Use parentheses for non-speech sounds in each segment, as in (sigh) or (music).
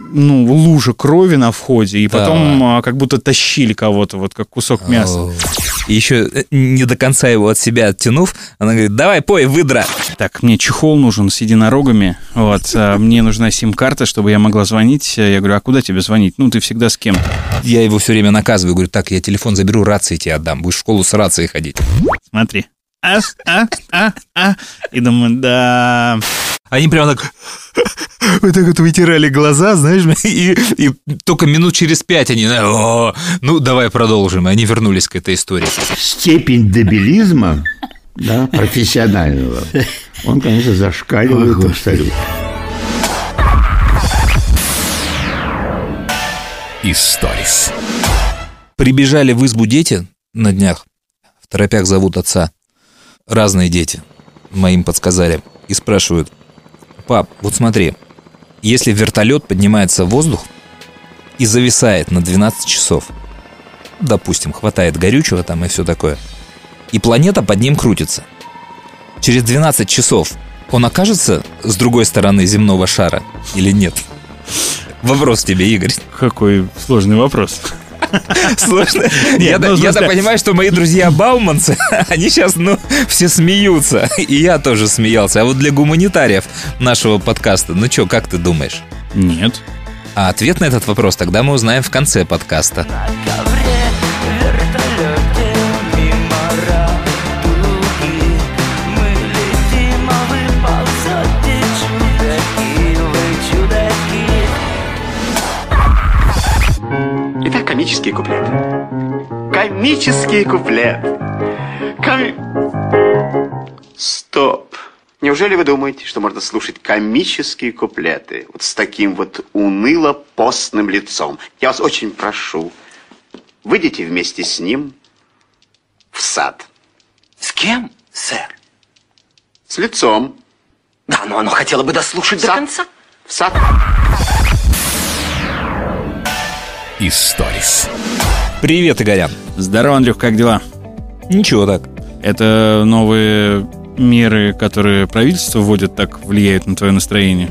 ну, лужа крови на входе, и потом а, как будто тащили кого-то, вот как кусок мяса. И еще э, не до конца его от себя оттянув, она говорит, давай, пой, выдра. Так, мне чехол нужен с единорогами, вот, а, мне нужна сим-карта, чтобы я могла звонить. Я говорю, а куда тебе звонить? Ну, ты всегда с кем? Я его все время наказываю, говорю, так, я телефон заберу, рации тебе отдам, будешь в школу с рацией ходить. Смотри. А, а, а, а. И думаю, да... Они прямо так (laughs) вот так вот вытирали глаза, знаешь, (laughs) и, и только минут через пять они, О, ну давай продолжим, и они вернулись к этой истории. Степень дебилизма, да, профессионального, он, конечно, зашкаливает абсолютно. Историс. Прибежали в избу дети на днях, в торопях зовут отца, разные дети, моим подсказали, и спрашивают, пап, вот смотри, если вертолет поднимается в воздух и зависает на 12 часов, допустим, хватает горючего там и все такое, и планета под ним крутится, через 12 часов он окажется с другой стороны земного шара или нет? Вопрос тебе, Игорь. Какой сложный вопрос. Сложно. Я, ну, понимаю, что мои друзья Бауманцы, (laughs) они сейчас, ну, все смеются. И я тоже смеялся. А вот для гуманитариев нашего подкаста, ну что, как ты думаешь? Нет. А ответ на этот вопрос тогда мы узнаем в конце подкаста. комические Комические куплеты. Коми... Стоп. Неужели вы думаете, что можно слушать комические куплеты вот с таким вот уныло-постным лицом? Я вас очень прошу, выйдите вместе с ним в сад. С кем, сэр? С лицом. Да, но оно хотело бы дослушать в до сад. конца. В сад. Историс. Привет, Игорян. Здорово, Андрюх, как дела? Ничего так. Это новые меры, которые правительство вводит, так влияют на твое настроение?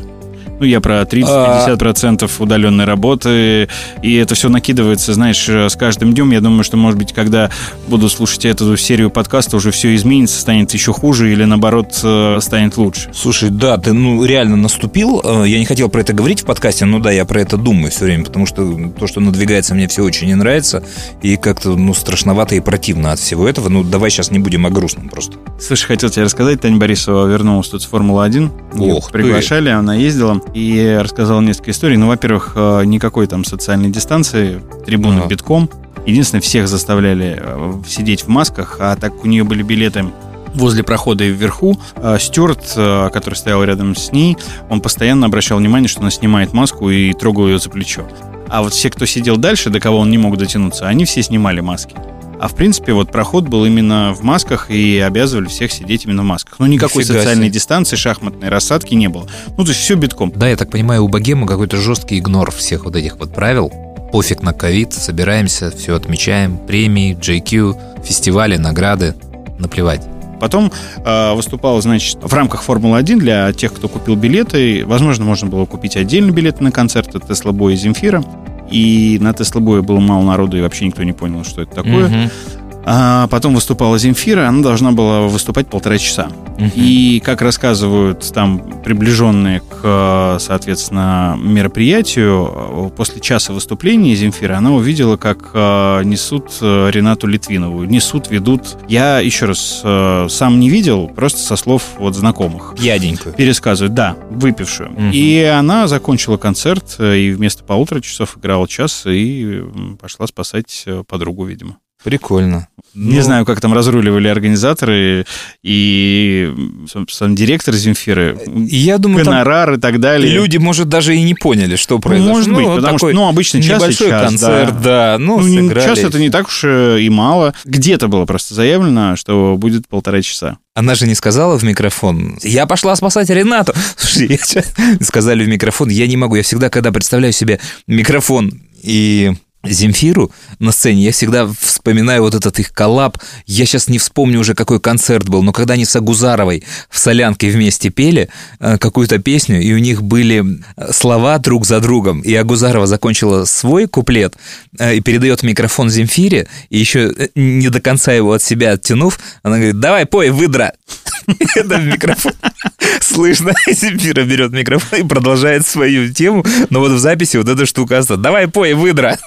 Ну, я про 30-50% а... удаленной работы, и это все накидывается, знаешь, с каждым днем. Я думаю, что, может быть, когда буду слушать эту серию подкаста, уже все изменится, станет еще хуже или, наоборот, э, станет лучше. Слушай, да, ты, ну, реально наступил. Э, я не хотел про это говорить в подкасте, но да, я про это думаю все время, потому что то, что надвигается, мне все очень не нравится, и как-то, ну, страшновато и противно от всего этого. Ну, давай сейчас не будем о грустном просто. Слушай, хотел тебе рассказать, Таня Борисова вернулась тут с Формулы-1. Ох, приглашали, ты. она ездила и рассказал несколько историй. Ну, во-первых, э, никакой там социальной дистанции, трибуны ага. битком. Единственное, всех заставляли э, сидеть в масках, а так у нее были билеты возле прохода и вверху. Э, Стюарт, который стоял рядом с ней, он постоянно обращал внимание, что она снимает маску и трогал ее за плечо. А вот все, кто сидел дальше, до кого он не мог дотянуться, они все снимали маски. А в принципе, вот проход был именно в масках и обязывали всех сидеть именно в масках. Но никакой Нифига социальной себе. дистанции, шахматной рассадки не было. Ну, то есть все битком. Да, я так понимаю, у богема какой-то жесткий игнор всех вот этих вот правил. Пофиг на ковид, собираемся, все отмечаем, премии, JQ, фестивали, награды, наплевать. Потом э, выступал, значит, в рамках Формулы-1 для тех, кто купил билеты. Возможно, можно было купить отдельные билеты на концерты Тесла Бой и Земфира. И на Тесла Боя было мало народу, и вообще никто не понял, что это такое. Угу. А потом выступала Земфира, она должна была выступать полтора часа. Угу. И, как рассказывают там приближенные к, соответственно, мероприятию, после часа выступления Земфира, она увидела, как э, несут э, Ренату Литвинову. Несут, ведут. Я, еще раз, э, сам не видел, просто со слов вот знакомых. Яденькую. Пересказывают, да, выпившую. Угу. И она закончила концерт, и вместо полутора часов играла час, и пошла спасать подругу, видимо. Прикольно. Не ну... знаю, как там разруливали организаторы и сам директор Земфиры. Я думаю, гонорар и так далее. Люди, может, даже и не поняли, что произошло. Может быть, ну, потому что, ну, обычно час небольшой час, концерт, да. да ну, ну час это не так уж и мало. Где-то было просто заявлено, что будет полтора часа. Она же не сказала в микрофон, я пошла спасать Ренату. (laughs) Слушай, я... сказали в микрофон, я не могу, я всегда, когда представляю себе микрофон и Земфиру на сцене, я всегда вспоминаю вот этот их коллаб. Я сейчас не вспомню уже, какой концерт был, но когда они с Агузаровой в «Солянке» вместе пели э, какую-то песню, и у них были э, слова друг за другом, и Агузарова закончила свой куплет э, и передает микрофон Земфире, и еще не до конца его от себя оттянув, она говорит, давай, пой, выдра. (laughs) Это микрофон. Слышно, (laughs) Земфира берет микрофон и продолжает свою тему, но вот в записи вот эта штука осталась. Давай, пой, выдра.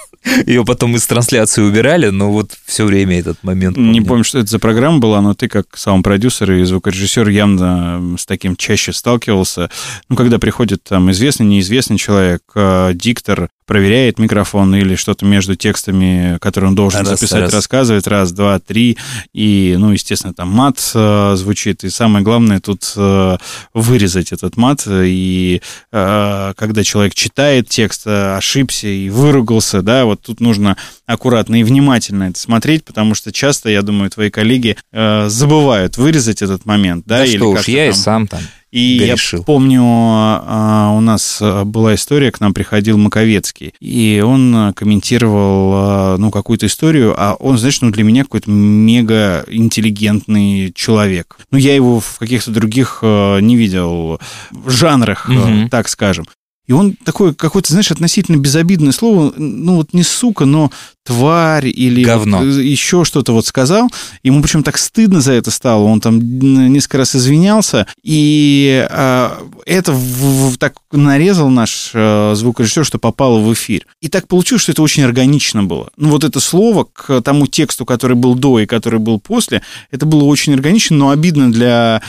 Ее потом из трансляции убирали, но вот все время этот момент. Помню. Не помню, что это за программа была, но ты как саунд-продюсер и звукорежиссер явно с таким чаще сталкивался. Ну, когда приходит там известный, неизвестный человек, э, диктор, проверяет микрофон или что-то между текстами, которые он должен раз, записать, раз. рассказывает, раз, два, три, и, ну, естественно, там мат э, звучит, и самое главное тут э, вырезать этот мат, и э, когда человек читает текст, э, ошибся и выругался, да, вот тут нужно аккуратно и внимательно это смотреть, потому что часто, я думаю, твои коллеги э, забывают вырезать этот момент, да, да или что уж, я там... и сам там. И грешил. я помню, а, у нас была история, к нам приходил Маковецкий, и он комментировал, а, ну, какую-то историю, а он, знаешь, ну, для меня какой-то мега интеллигентный человек. Ну, я его в каких-то других а, не видел жанрах, угу. так скажем. И он такой какой-то, знаешь, относительно безобидное слово, ну вот не сука, но тварь или Говно. Э, еще что-то вот сказал. Ему причем так стыдно за это стало. Он там несколько раз извинялся. И а, это в, в, так нарезал наш а, звукорежиссер, что попало в эфир. И так получилось, что это очень органично было. Ну вот это слово к тому тексту, который был до и который был после, это было очень органично, но обидно для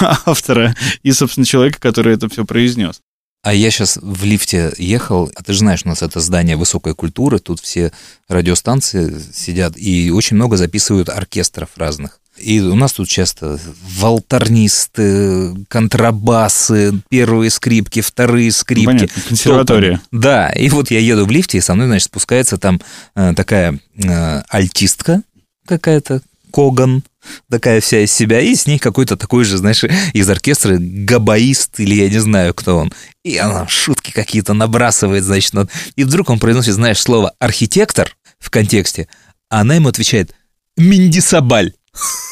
(laughs) автора и, собственно, человека, который это все произнес. А я сейчас в лифте ехал, а ты же знаешь, у нас это здание высокой культуры, тут все радиостанции сидят, и очень много записывают оркестров разных. И у нас тут часто волторнисты, контрабасы, первые скрипки, вторые скрипки. Понятно, консерватория. Да, и вот я еду в лифте, и со мной, значит, спускается там э, такая э, альтистка какая-то, Коган, такая вся из себя, и с ней какой-то такой же, знаешь, из оркестра габаист, или я не знаю, кто он. И она шутки какие-то набрасывает, значит, и вдруг он произносит, знаешь, слово «архитектор» в контексте, а она ему отвечает «Миндисабаль».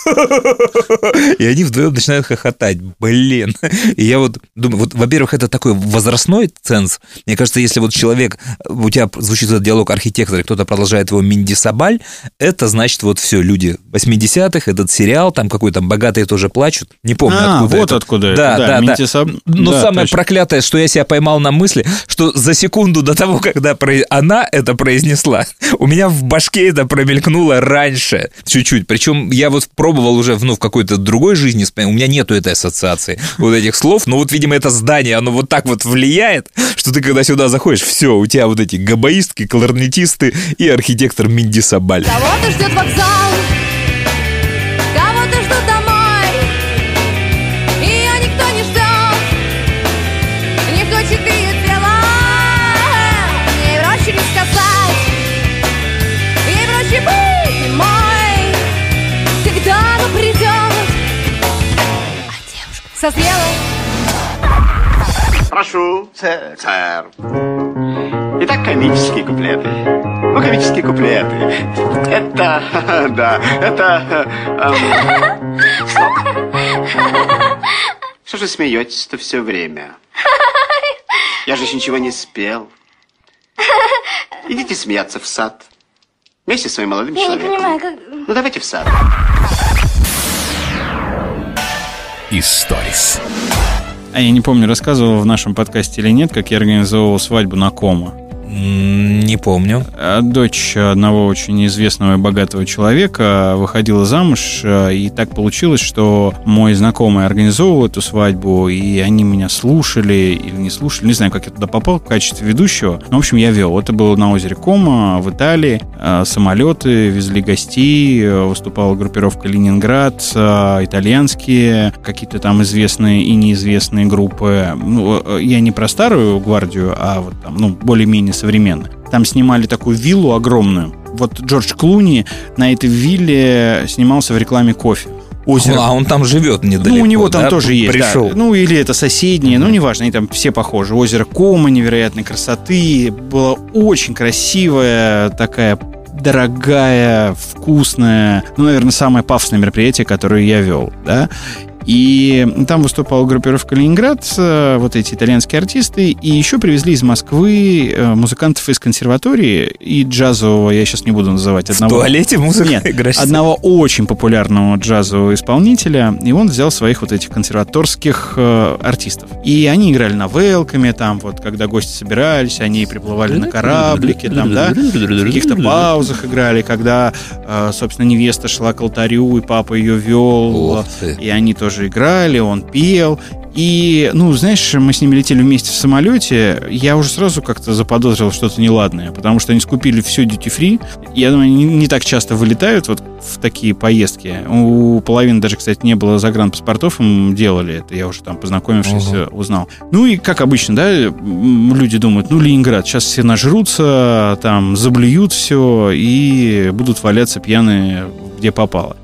(laughs) И они вдвоем начинают хохотать. Блин. И я вот думаю, вот, во-первых, это такой возрастной ценз. Мне кажется, если вот человек, у тебя звучит этот диалог архитектора, кто-то продолжает его Миндисабаль, это значит вот все, люди 80-х, этот сериал, там какой то богатые тоже плачут. Не помню, а, откуда вот это. откуда да, это. Да, да. Минтисаб... Но да, самое точно. проклятое, что я себя поймал на мысли, что за секунду до того, когда она это произнесла, у меня в башке это промелькнуло раньше чуть-чуть. Причем я вот пробовал уже ну, в какой-то другой жизни, у меня нету этой ассоциации вот этих слов, но вот, видимо, это здание, оно вот так вот влияет, что ты, когда сюда заходишь, все, у тебя вот эти габаистки, кларнетисты и архитектор Миндисабаль. Кого-то ждет вокзал, созрела. Прошу, сэр. Сэр. Итак, комические куплеты. Ну, комические куплеты. Это, (laughs) да, это... Эм, (laughs) Что же смеетесь-то все время? Я же еще ничего не спел. Идите смеяться в сад. Вместе с своим молодым Я человеком. не понимаю, как... Ну, давайте в сад. Историс. А я не помню, рассказывал в нашем подкасте или нет, как я организовывал свадьбу на Кома. Не помню. А дочь одного очень известного и богатого человека выходила замуж, э, и так получилось, что мой знакомый организовывал эту свадьбу, и они меня слушали или не слушали, не знаю, как я туда попал в качестве ведущего. Но, в общем, я вел. Это было на озере Кома в Италии. Э, самолеты везли гостей, э, выступала группировка Ленинград, итальянские, какие-то там известные и неизвестные группы. Ну, я не про старую гвардию, а вот там, ну, более-менее современно. Там снимали такую виллу огромную. Вот Джордж Клуни на этой вилле снимался в рекламе кофе. озеро А он там живет недалеко. ну, у него там да? тоже есть. да. Пришел. Ну, или это соседние, ну, неважно, они там все похожи. Озеро Кома невероятной красоты. Было очень красивое, такая дорогая, вкусная, ну, наверное, самое пафосное мероприятие, которое я вел, да. И там выступала группировка Ленинград, э, вот эти итальянские артисты, и еще привезли из Москвы э, музыкантов из консерватории и джазового, я сейчас не буду называть В одного. туалете музыка Нет, играешь? одного очень популярного джазового исполнителя, и он взял своих вот этих консерваторских э, артистов. И они играли на велками, там вот, когда гости собирались, они приплывали на кораблике, там, да, в каких-то паузах играли, когда, э, собственно, невеста шла к алтарю, и папа ее вел, и они тоже играли, он пел. И, ну, знаешь, мы с ними летели вместе в самолете, я уже сразу как-то заподозрил что-то неладное, потому что они скупили все duty free. Я думаю, они не, так часто вылетают вот в такие поездки. У половины даже, кстати, не было загранпаспортов, им делали это, я уже там познакомившись Ага. узнал. Ну и, как обычно, да, люди думают, ну, Ленинград, сейчас все нажрутся, там, заблюют все и будут валяться пьяные где попало.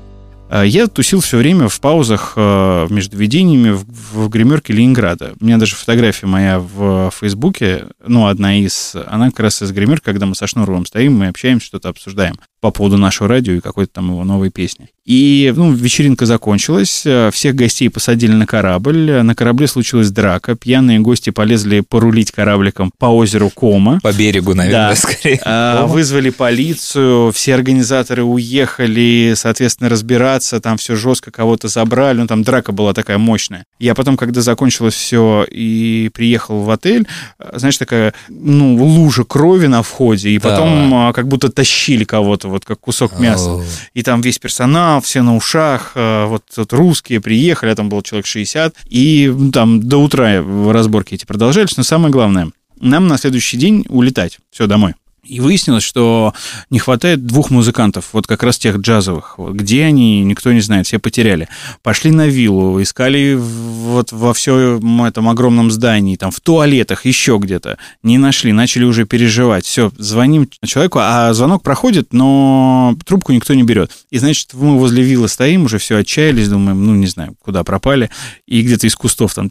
А Я тусил все время в паузах э, между видениями в, в гримерке Ленинграда. У меня даже фотография моя в Фейсбуке, ну, одна из, она как раз из гримерки, когда мы со Шнуровым стоим, мы общаемся, что-то обсуждаем по поводу нашего радио и какой-то там его новой песни. И, ну, вечеринка закончилась, э, всех гостей посадили на корабль, э, на корабле случилась драка, пьяные гости полезли порулить корабликом по озеру Кома. По берегу, наверное, Да. скорее. А, Вызвали полицию, все организаторы уехали, соответственно, разбираться, там все жестко, кого-то забрали, ну там драка была такая мощная. Я потом, когда закончилось все и приехал в отель, а, знаешь, такая, ну, лужа крови на входе, и потом а, как будто тащили кого-то, вот как кусок мяса. И там весь персонал, все на ушах, э, вот тут русские приехали, а там было человек 60, и там до утра разборки эти продолжались, но самое главное, нам на следующий день улетать, все, домой. И выяснилось, что не хватает двух музыкантов, вот как раз тех джазовых. Вот где они, никто не знает, все потеряли. Пошли на виллу, искали вот во всем этом огромном здании, там в туалетах, еще где-то. Не нашли, начали уже переживать. Все, звоним человеку, а звонок проходит, но трубку никто не берет. И значит, мы возле виллы стоим, уже все отчаялись, думаем, ну не знаю, куда пропали. И где-то из кустов там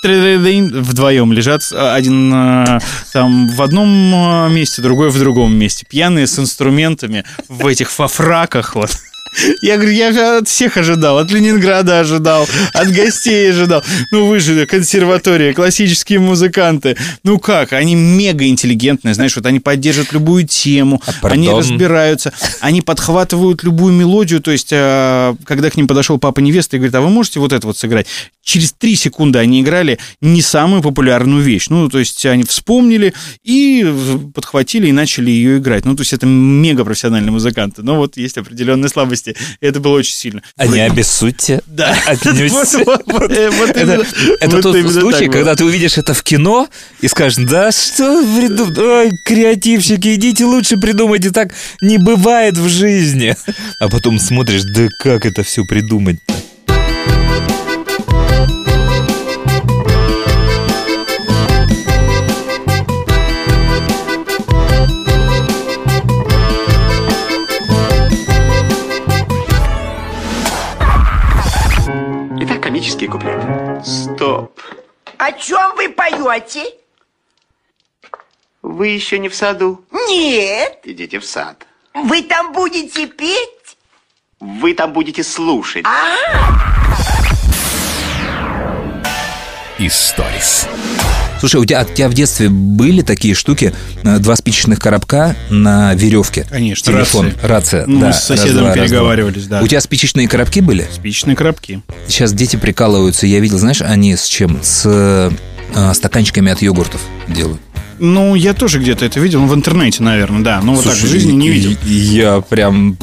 вдвоем лежат, один а, там в одном а, месте, другой в другом месте. Пьяные с инструментами в этих фафраках вот. Я говорю, я от всех ожидал, от Ленинграда ожидал, от гостей ожидал. Ну вы же консерватория, классические музыканты. Ну как, они мега интеллигентные, знаешь, вот они поддерживают любую тему, А, они разбираются, они подхватывают любую мелодию, то есть, а, когда к ним подошел папа невесты и говорит, а вы можете вот это вот сыграть? Через три секунды они играли не самую популярную вещь. Ну, то есть, они вспомнили и подхватили и начали ее играть. Ну, то есть, это мега профессиональные музыканты. Но вот есть определенные слабости. И это было очень сильно. А не обессудьте. (laughs) Да. (laughs) Вот Это, тот случай, когда ты увидишь это в кино и скажешь, да что вы придум- Ой, креативщики, идите лучше придумайте, так не бывает в жизни. А потом смотришь, да как это все придумать-то? Комические куплеты. Стоп. О чем вы поете? Вы еще не в саду. Нет, Идите в сад. вы там будете петь? Вы там будете слушать. Историс. Слушай, у тебя, у тебя в детстве были такие штуки, э, два спичечных коробка на веревке? Конечно, Телефон, рации. рация. Ну, да, мы с соседом раз, два, раз, переговаривались, да. У тебя спичечные коробки были? Спичечные коробки. Сейчас дети прикалываются. Я видел, знаешь, они с чем? С э, стаканчиками от йогуртов делают. Ну, я тоже где-то это видел, ну, в интернете, наверное, да. Но вот так в жизни не видел. Я прям,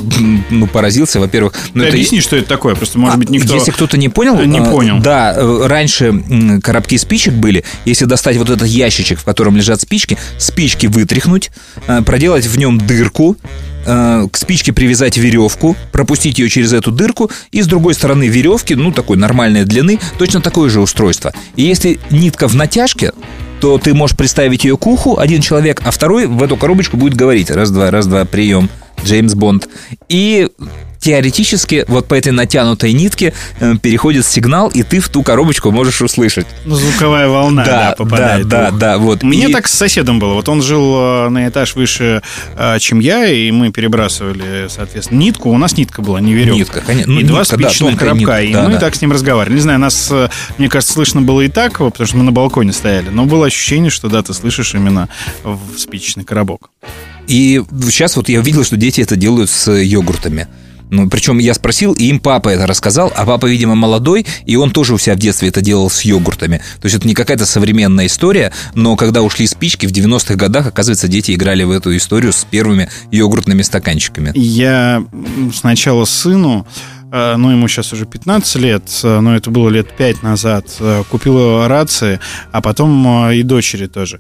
ну, поразился, во-первых. Ну, Ты это- объясни, что это такое, просто, может А, быть, никто... Если кто-то не понял... Не э, понял. Да, э, раньше коробки спичек были. Если достать вот этот ящичек, в котором лежат спички, спички вытряхнуть, э, проделать в нем дырку, э, к спичке привязать веревку, пропустить ее через эту дырку, и с другой стороны веревки, ну, такой нормальной длины, точно такое же устройство. И если нитка в натяжке, то ты можешь приставить ее к уху, один человек, а второй в эту коробочку будет говорить. Раз-два, раз-два, прием, Джеймс Бонд. И теоретически вот по этой натянутой нитке э, переходит сигнал, и ты в ту коробочку можешь услышать. Ну, звуковая волна, да, попадает. Да, в ухо. да, да, вот. Мне И- так с соседом было. Вот он жил э, на этаж выше, э, чем я, и мы перебрасывали, соответственно, нитку. У нас нитка была, не веревка. Нитка, конечно. Ну, и два нитка, да, спичных тонкая коробка. нитка, и да, мы да. так с ним разговаривали. Не знаю, нас, мне кажется, слышно было и так, потому что мы на балконе стояли. Но было ощущение, что да, ты слышишь именно в спичечный коробок. И сейчас вот я увидел, что дети это делают с йогуртами. Ну, причем я спросил, и им папа это рассказал, а папа, видимо, молодой, и он тоже у себя в детстве это делал с йогуртами. То есть это не какая-то современная история, но когда ушли спички, в 90-х годах, оказывается, дети играли в эту историю с первыми йогуртными стаканчиками. Я сначала сыну, ну, ему сейчас уже 15 лет, э, но это было лет 5 назад, э, купила рации, а потом э, и дочери тоже.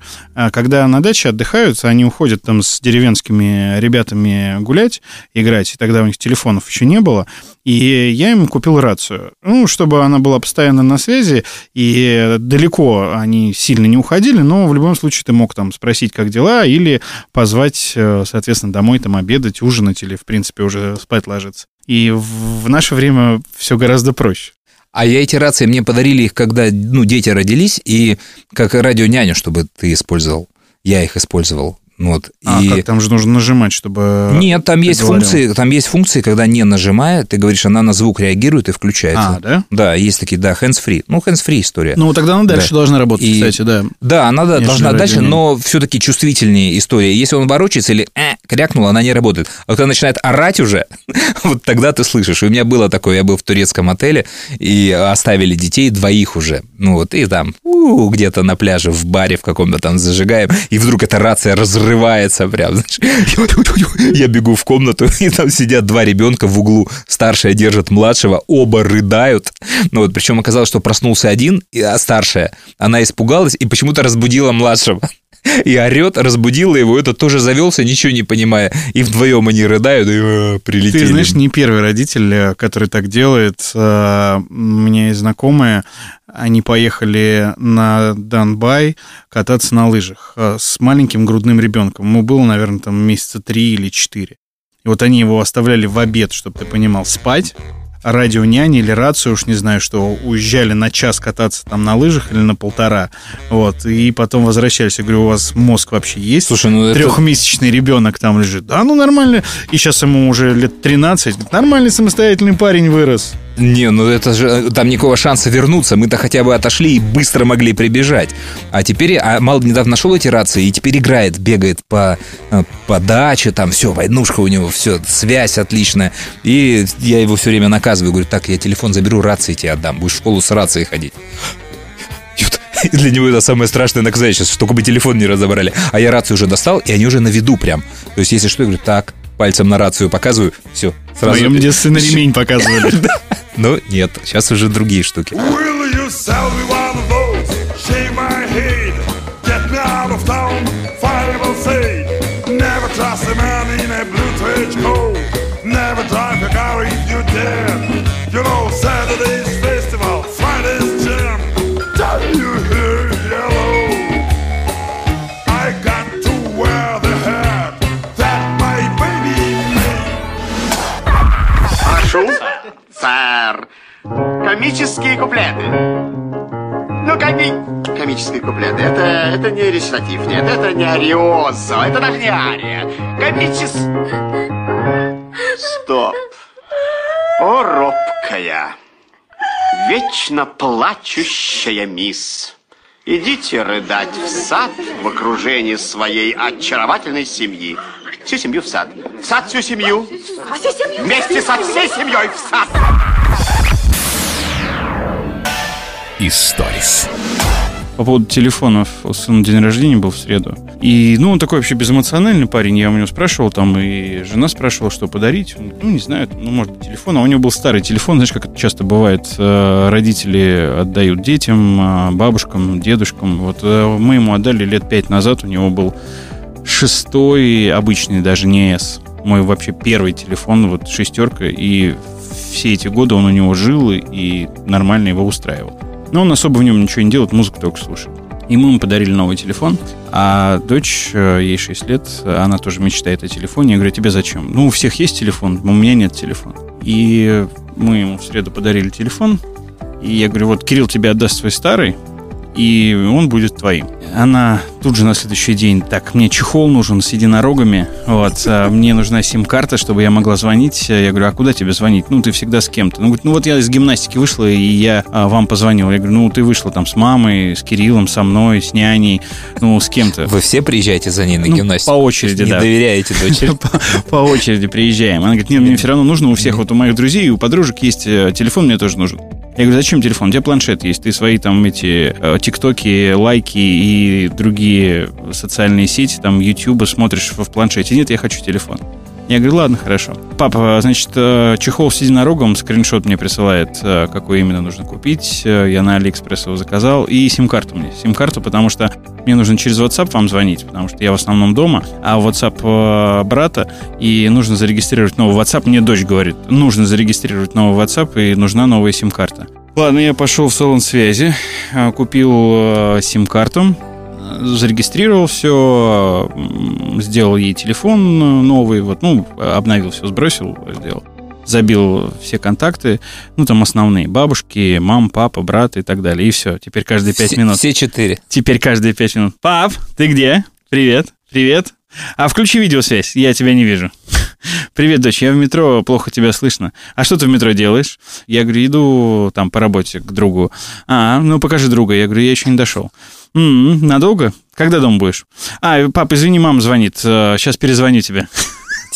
Когда на даче отдыхают, они уходят там с деревенскими ребятами гулять, играть, и тогда у них телефонов еще не было, и я им купил рацию, ну, чтобы она была постоянно на связи, и далеко они сильно не уходили, но в любом случае ты мог там спросить, как дела, или позвать, э, соответственно, домой там обедать, ужинать, или, в принципе, уже спать ложиться. И в наше время все гораздо проще. А я эти рации мне подарили их, когда ну, дети родились, и как радионяню, чтобы ты использовал. Я их использовал. Ну Вот. А и... как там же нужно нажимать, чтобы... Нет, там есть говорил? функции, там есть функции, когда не нажимая, ты говоришь, она на звук реагирует и включается. А, да? Да, есть такие, да, hands-free. Ну, hands-free история. Ну, тогда она дальше Да. должна работать, И- кстати, да. Да, она да, должна дальше, но все-таки чувствительнее история. Если он ворочается или э, крякнул, она не работает. А когда начинает орать уже, (laughs) вот тогда ты слышишь. У меня было такое, я был в турецком отеле, и оставили детей двоих уже. Ну вот, и там где-то на пляже, в баре в каком-то там зажигаем, и вдруг эта рация разрывается прям, знаешь. Я бегу в комнату, (laughs) и там сидят два ребенка в углу. Старшая держит младшего, оба рыдают. Ну вот, причем оказалось, что проснулся один, а старшая, она испугалась и почему-то разбудила младшего. И орет, разбудила его, этот тоже завелся, ничего не понимая. И вдвоем они рыдают, и э, прилетели. Ты знаешь, не первый родитель, э, который так делает. Э, У меня есть знакомые, они поехали на Донбай кататься на лыжах э, с маленьким грудным ребенком. Ему было, наверное, там месяца три или четыре. И вот они его оставляли в обед, чтобы ты понимал, спать. А радио няни или рацию, уж не знаю, что уезжали на час кататься там на лыжах или на полтора. Вот. И потом возвращались. Я говорю, у вас мозг вообще есть? Слушай, ну это... Трехмесячный ребенок там лежит. Да, ну нормально. И сейчас ему уже лет 13. Говорит, Нормальный самостоятельный парень вырос. Не, ну это же там никакого шанса вернуться. Мы-то хотя бы отошли и быстро могли прибежать. А теперь, а Мал недавно нашел эти рации и теперь играет, бегает по, э, по даче, там все, войнушка у него, все, связь отличная. И я его все время наказываю, говорю, так, я телефон заберу, рации тебе отдам, будешь в школу с рацией ходить. И (laughs) для него это самое страшное наказание сейчас, что только бы телефон не разобрали. А я рацию уже достал, и они уже на виду прям. То есть, если что, я говорю, так, пальцем на рацию показываю, все, В сразу. моем детстве (laughs) на ремень показывали. (laughs) Ну, нет, сейчас уже другие штуки. Will you sell me Комические куплеты. Ну, коми... комические куплеты. Это, это не речитатив, нет, это не ариозо, это даже не ария. Комичес... Стоп. О, робкая, вечно плачущая мисс. Идите рыдать в сад в окружении своей очаровательной семьи. Всю семью в сад. В сад всю семью. Вместе со всей семьей в сад. Историс. По поводу телефонов, у сына день рождения был в среду. И, ну, он такой вообще безэмоциональный парень. Я у него спрашивал там, и жена спрашивала, что подарить. Он, Ну, не знаю, ну, может телефон. А у него был старый телефон. Знаешь, как это часто бывает, э, родители отдают детям, э, бабушкам, дедушкам. Вот э, мы ему отдали лет пять назад. У него был шестой, обычный, даже не S. Мой вообще первый телефон, вот шестерка. И все эти годы он у него жил и нормально его устраивал. Но он особо в нем ничего не делает, музыку только слушает. Ему мы подарили новый телефон, а дочь, э, ей 6 лет, она тоже мечтает о телефоне. Я говорю, тебе зачем? Ну, у всех есть телефон, у меня нет телефона. И мы ему в среду подарили телефон, и я говорю, вот Кирилл тебе отдаст свой старый, и он будет твоим. Она тут же на следующий день, так, мне чехол нужен с единорогами, вот, а мне нужна сим-карта, чтобы я могла звонить. Я говорю, а куда тебе звонить? Ну, ты всегда с кем-то. Ну, говорит, ну вот я из гимнастики вышла, и я а, вам позвонил. Я говорю, ну, ты вышла там с мамой, с Кириллом, со мной, с няней, ну, с кем-то. Вы все приезжаете за ней на Ну, гимнастику? по очереди, Не да. доверяете дочери? (laughs) по, очереди приезжаем. Она говорит, нет, мне все равно нужно, у всех, вот у моих друзей и у подружек есть э, телефон, мне тоже нужен. Я говорю, зачем телефон? У тебя планшет есть, ты свои там эти э, тиктоки, лайки и другие социальные сети, там, ютубы смотришь в планшете. Нет, я хочу телефон. Я говорю, ладно, хорошо. Папа, значит, э, чехол с единорогом, скриншот мне присылает, э, какой именно нужно купить. Э, Я на Алиэкспресс его заказал. И сим-карту мне. Сим-карту, потому что мне нужно через WhatsApp вам звонить, потому что я в основном дома, а WhatsApp брата, и нужно зарегистрировать новый WhatsApp. Мне дочь говорит, нужно зарегистрировать новый WhatsApp, и нужна новая сим-карта. Ладно, я пошел в салон связи, купил сим-карту, зарегистрировал все, сделал ей телефон э, новый, вот, ну, обновил все, сбросил, сделал. Забил все контакты, ну, там основные, бабушки, мам, папа, брат и так далее. И все, теперь каждые пять минут. Все четыре. Теперь каждые пять минут. Пап, ты где? Привет, привет. А включи видеосвязь, я тебя не вижу. Привет, дочь, я в метро, плохо тебя слышно. А что ты в метро делаешь? Я говорю, иду там по работе к другу. А, ну покажи друга. Я говорю, я еще не дошел. «М, надолго? Когда дома будешь? А, пап, извини, мама звонит. Сейчас перезвоню тебе.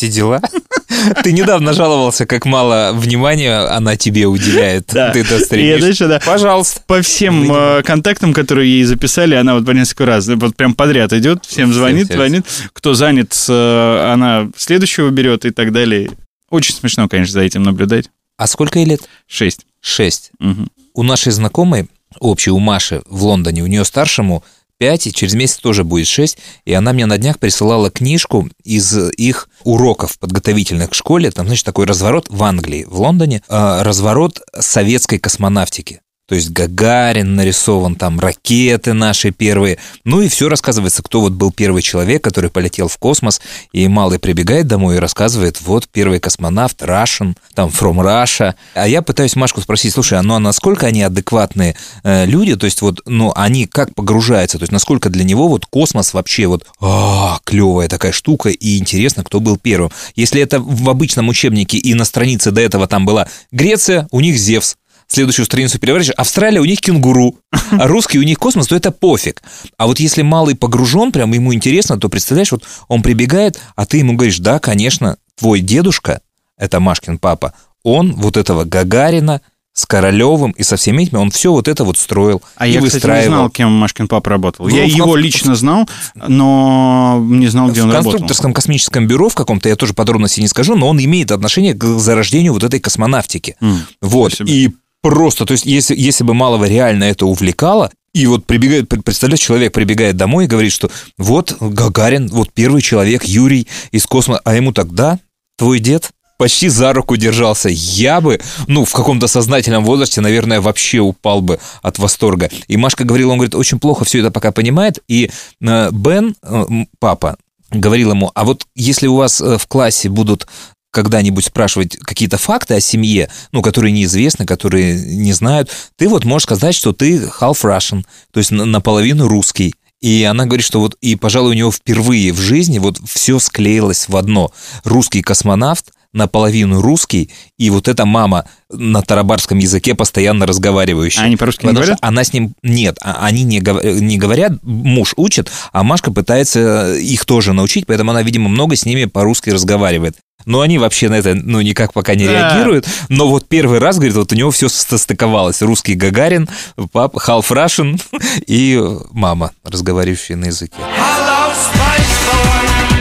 Те дела? (laughs) Ты недавно жаловался, как мало внимания она тебе уделяет. Да. Ты это И я стримишь. дальше, да. Пожалуйста. По всем э, контактам, которые ей записали, она вот по несколько раз, вот прям подряд идет, всем звонит, всем. звонит. Кто занят, э, она следующего берет и так далее. Очень смешно, конечно, за этим наблюдать. А сколько ей лет? Шесть. Шесть. Мгм. У нашей знакомой, общей, у Маши в Лондоне, у нее старшему 5, и через месяц тоже будет 6, и она мне на днях присылала книжку из их уроков подготовительных к школе, там, значит, такой разворот в Англии, в Лондоне, э, разворот советской космонавтики. То есть Гагарин нарисован, там ракеты наши первые. Ну и все рассказывается, кто вот был первый человек, который полетел в космос. И малый прибегает домой и рассказывает, вот первый космонавт, Russian, там from Russia. А я пытаюсь Машку спросить, слушай, а ну а насколько они адекватные э, люди? То есть вот, ну они как погружаются? То есть насколько для него вот космос вообще вот, а, клевая такая штука и интересно, кто был первым. Если это в обычном учебнике и на странице до этого там была Греция, у них Зевс, следующую страницу переворачиваешь, Австралия у них кенгуру, а русский у них космос, то это пофиг. А вот если малый погружен, прям ему интересно, то представляешь, вот он прибегает, а ты ему говоришь, да, конечно, твой дедушка, это Машкин папа, он вот этого Гагарина с Королевым и со всеми этими, он все вот это вот строил А и я, кстати, не выстраивал. знал, кем Машкин папа работал. Ну, я в- его в- лично знал, но не знал, где в он работал. конструкторском космическом бюро в каком-то, я тоже подробности не скажу, но он имеет отношение к зарождению вот этой космонавтики. М, Вот, и просто, то есть если, если бы малого реально это увлекало, и вот прибегает, пр- представляешь, человек прибегает домой и говорит, что вот Гагарин, вот первый человек, Юрий из космоса, а ему тогда твой дед почти за руку держался. Я бы, ну, в каком-то сознательном возрасте, наверное, вообще упал бы от восторга. И Машка говорила, он говорит, очень плохо все это пока понимает. И э, Бен, э, папа, говорил ему, а вот если у вас э, в классе будут когда-нибудь спрашивать какие-то факты о семье, ну, которые неизвестны, которые не знают, ты вот можешь сказать, что ты half Russian, то есть на- наполовину русский. И она говорит, что вот, и, пожалуй, у него впервые в жизни вот все склеилось в одно. Русский космонавт, наполовину русский, и вот эта мама на тарабарском языке постоянно разговаривающая. А они по-русски не говорят? она с ним... Нет, а- они не, гов- не говорят, муж учит, а Машка пытается их тоже научить, поэтому она, видимо, много с ними по-русски разговаривает. Но они вообще на это, ну, никак пока не Да. реагируют. Но вот первый раз, говорит, вот у него все состыковалось. Русский Гагарин, пап, half (laughs) Russian и мама, разговаривающая на языке. Hello, Spice Boy. Hello,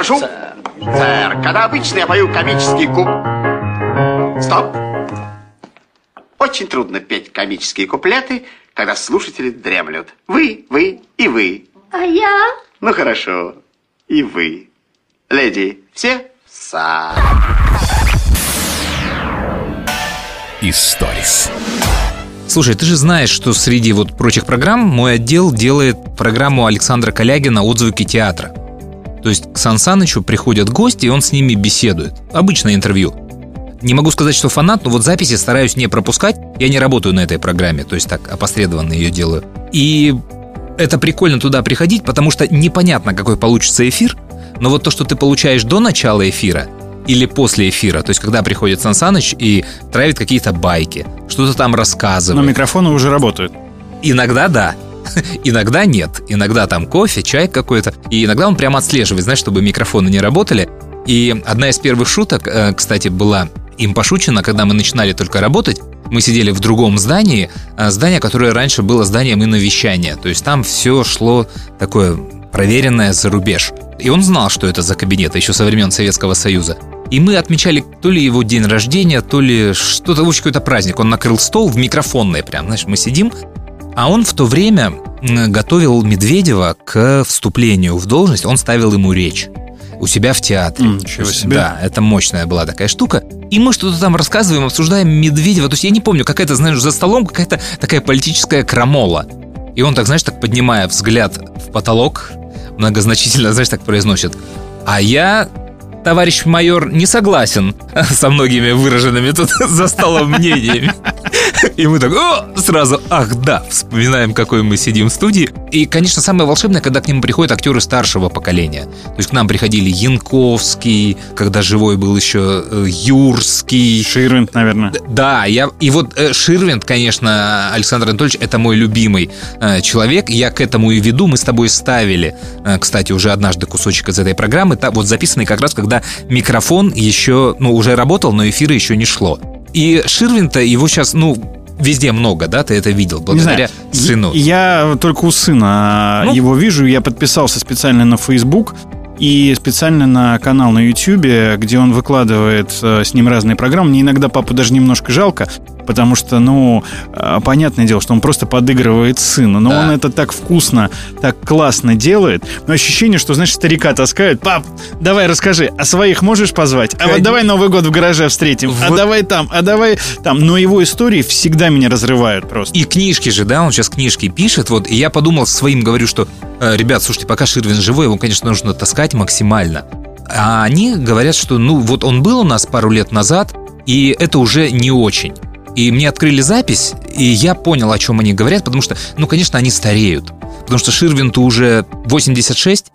Прошу. Сэр, когда обычно я пою комический куп... Стоп. Очень трудно петь комические куплеты, когда слушатели дремлют. Вы, вы и вы. А я? Ну хорошо, и вы. Леди, все? Са. Историс. Слушай, ты же знаешь, что среди вот прочих программ мой отдел делает программу Александра Калягина «Отзвуки театра». То есть к Сан Санычу приходят гости, и он с ними беседует. Обычное интервью. Не могу сказать, что фанат, но вот записи стараюсь не пропускать. Я не работаю на этой программе, то есть так опосредованно ее делаю. И это прикольно туда приходить, потому что непонятно, какой получится эфир, но вот то, что ты получаешь до начала эфира или после эфира, то есть когда приходит Сан Саныч и травит какие-то байки, что-то там Но рассказывает. микрофоны уже работают. Иногда да, (laughs) иногда нет. Иногда там кофе, чай какой-то. И иногда он прямо отслеживает, знаешь, чтобы микрофоны не работали. И одна из первых шуток, э, кстати, была им пошучена, когда мы начинали только работать. Мы сидели в другом здании, э, здание, которое раньше было зданием иновещания. То есть там все шло такое проверенное за рубеж. И он знал, что это за кабинет, еще со времен Советского Союза. И мы отмечали то ли его день рождения, то ли что-то, в общем, какой-то праздник. Он накрыл стол в микрофонной прям, знаешь, мы сидим, а он в то время готовил Медведева к вступлению в должность, он ставил ему речь у себя в театре. Ничего себе. Да, это мощная была такая штука. И мы что-то там рассказываем, обсуждаем Медведева. То есть я не помню, какая-то, знаешь, за столом какая-то такая политическая крамола. И он так, знаешь, так поднимая взгляд в потолок, многозначительно, знаешь, так произносит. А я, товарищ майор, не согласен (laughs) со многими выраженными тут (laughs) за столом мнениями. И мы так, о, сразу, ах да, вспоминаем, какой мы сидим в студии. И, конечно, самое волшебное, когда к нему приходят актеры старшего поколения. То есть к нам приходили Янковский, когда живой был еще э, Юрский. Ширвинд, наверное. Да, я и вот э, Ширвинд, конечно, Александр Анатольевич, это мой любимый э, человек. Я к этому и веду. Мы с тобой ставили, э, кстати, уже однажды кусочек из этой программы, вот записанный как раз, когда микрофон еще, ну, уже работал, но эфира еще не шло. И Ширвинта его сейчас, ну, везде много, да, ты это видел, Не благодаря знаю. сыну. Я только у сына Ну. его вижу. Я подписался специально на Facebook и специально на канал на YouTube, где он выкладывает э, с ним разные программы. Мне иногда папу даже немножко жалко, потому что, ну, э, понятное дело, что он просто подыгрывает сыну. Но Да. он это так вкусно, так классно делает. Но ощущение, что, знаешь, старика таскают. Пап, давай расскажи, а своих можешь позвать? А вот давай Новый год в гараже встретим. А Вот. давай там, а давай там. Но его истории всегда меня разрывают просто. И книжки же, да, он сейчас книжки пишет, вот, и я подумал своим, говорю, что, э, ребят, слушайте, пока Ширвин живой, его, конечно, нужно таскать максимально. А они говорят, что, ну, вот он был у нас пару лет назад, и это уже не очень. И мне открыли запись, и я понял, о чем они говорят, потому что, ну, конечно, они стареют. Потому что Ширвинту уже 86,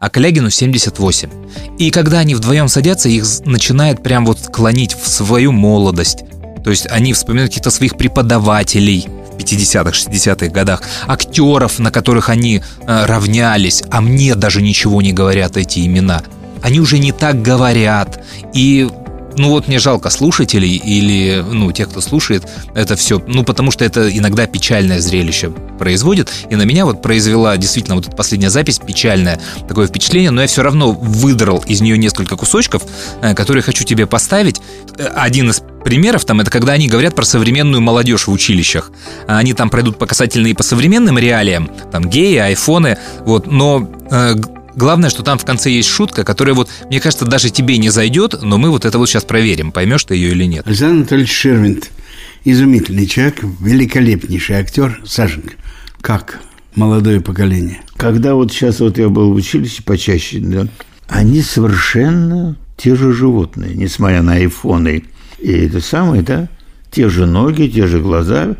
а Калягину 78. И когда они вдвоем садятся, их начинает прям вот клонить в свою молодость. То есть они вспоминают каких-то своих преподавателей в 50-х, 60-х годах, актеров, на которых они э, равнялись, а мне даже ничего не говорят эти имена. Они уже не так говорят. И ну вот мне жалко слушателей или, ну, тех, кто слушает это все, ну, потому что это иногда печальное зрелище производит, и на меня вот произвела действительно вот эта последняя запись печальное такое впечатление, но я все равно выдрал из нее несколько кусочков, э, которые хочу тебе поставить. Э, Один из примеров там это когда они говорят про современную молодежь в училищах. Они там пройдут по касательные по современным реалиям, там геи, айфоны, вот, но э, Главное, что там в конце есть шутка, которая вот, мне кажется, даже тебе не зайдет, но мы вот это вот сейчас проверим, поймешь ты ее или нет. Александр Анатольевич Шервинт – изумительный человек, великолепнейший актер. Сашенька, как молодое поколение? Когда вот сейчас вот я был в училище почаще, да, они совершенно те же животные, несмотря на айфоны. И это самое, да, те же ноги, те же глаза,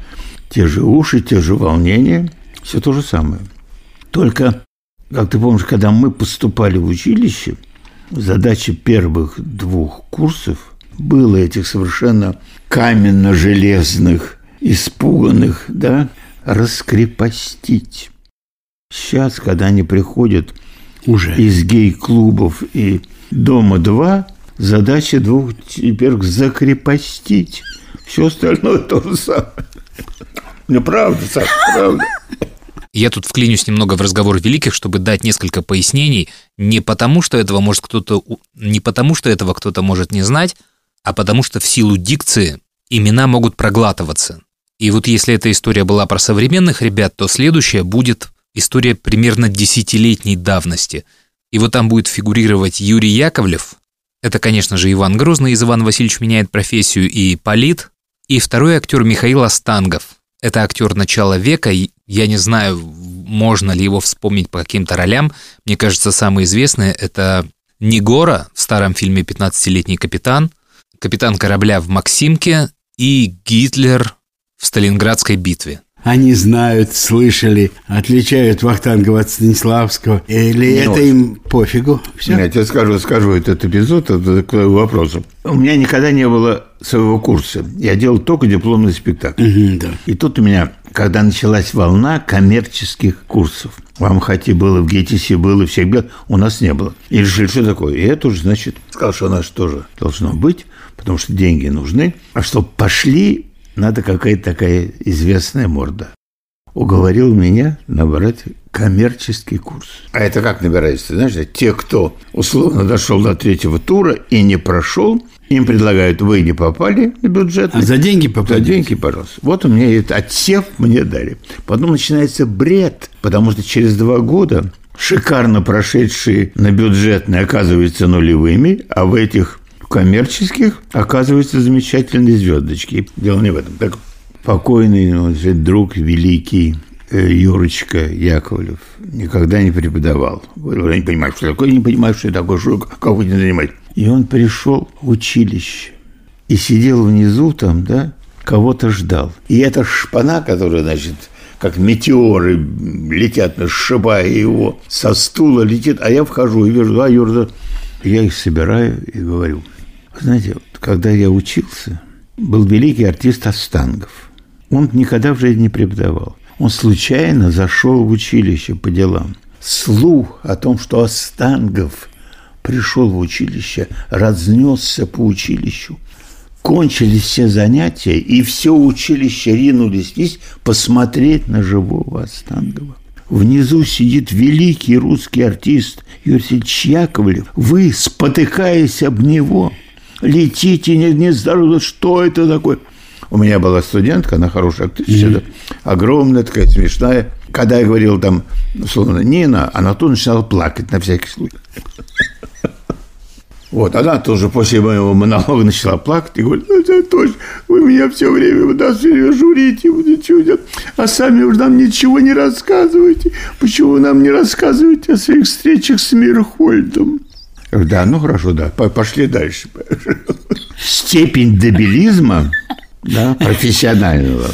те же уши, те же волнения. Все то же самое. Только, как ты помнишь, когда мы поступали в училище, задача первых двух курсов было этих совершенно каменно-железных, испуганных, да, раскрепостить. Сейчас, когда они приходят Уже. из гей-клубов и дома-2, задача двух теперь закрепостить. Все остальное то же самое. Ну, правда, Саша, правда. Я тут вклинюсь немного в разговор великих, чтобы дать несколько пояснений, не потому, что этого может кто-то, не потому, что этого кто-то может не знать, а потому что в силу дикции имена могут проглатываться. И вот если эта история была про современных ребят, то следующая будет история примерно десятилетней давности. И вот там будет фигурировать Юрий Яковлев, это, конечно же, Иван Грозный из «Иван Васильевич меняет профессию» и Полит, и второй актер Михаил Остангов. Это актер начала века, и я не знаю, можно ли его вспомнить по каким-то ролям. Мне кажется, самые известные – это Негора в старом фильме «15-летний капитан», капитан корабля в Максимке и Гитлер в Сталинградской битве. Они знают, слышали, отличают Вахтангова от Станиславского. Или Не это очень. им пофигу? Все? Я тебе скажу, скажу этот эпизод это к вопросу. У меня никогда не было своего курса. Я делал только дипломный спектакль. Мгм, да. И тут у меня, когда началась волна коммерческих курсов, в Амхате было, в ГТС было, всех было, у нас не было. И решили, что такое. И это уже, значит, сказал, что у нас тоже должно быть, потому что деньги нужны. А чтобы пошли, надо какая-то такая известная морда. Уговорил меня набрать коммерческий курс. А это как набирается? Знаешь, те, кто условно дошел до третьего тура и не прошел, им предлагают, вы не попали на бюджет. А за деньги За попадете? деньги, пожалуйста. Вот у меня это отсев мне дали. Потом начинается бред, потому что через два года шикарно прошедшие на бюджетные оказываются нулевыми, а в этих коммерческих оказываются замечательные звездочки. Дело не в этом. Так покойный же друг великий э, Юрочка Яковлев никогда не преподавал. Я не понимаю, что такое, не понимаю, что такое, что, как вы не занимаетесь. И он пришел в училище и сидел внизу там, да, кого-то ждал. И эта шпана, которая, значит, как метеоры летят, сшибая его, со стула летит, а я вхожу и вижу, а Юра, я их собираю и говорю, «Вы знаете, когда я учился, был великий артист Остангов. Он никогда в жизни не преподавал. Он случайно зашел в училище по делам. Слух о том, что Остангов пришел в училище, разнесся по училищу. Кончились все занятия, и все училище ринулись вниз посмотреть на живого Остангова. Внизу сидит великий русский артист Юрий Яковлев. Вы, спотыкаясь об него, летите не, не здоровы. Что это такое? У меня была студентка, она хорошая актриса, да, огромная, такая смешная. Когда я говорил там, условно, Нина, она тут начинала плакать на всякий случай. (laughs) Вот, она тоже после моего монолога начала плакать и говорит, ну, это точно, вы меня все время, вы нас все время журите, вы ничего а сами уж нам ничего не рассказываете. Почему вы нам не рассказываете о своих встречах с Мирхольдом? Да, ну хорошо, да, по- пошли дальше. (laughs) Степень дебилизма, да, профессионального,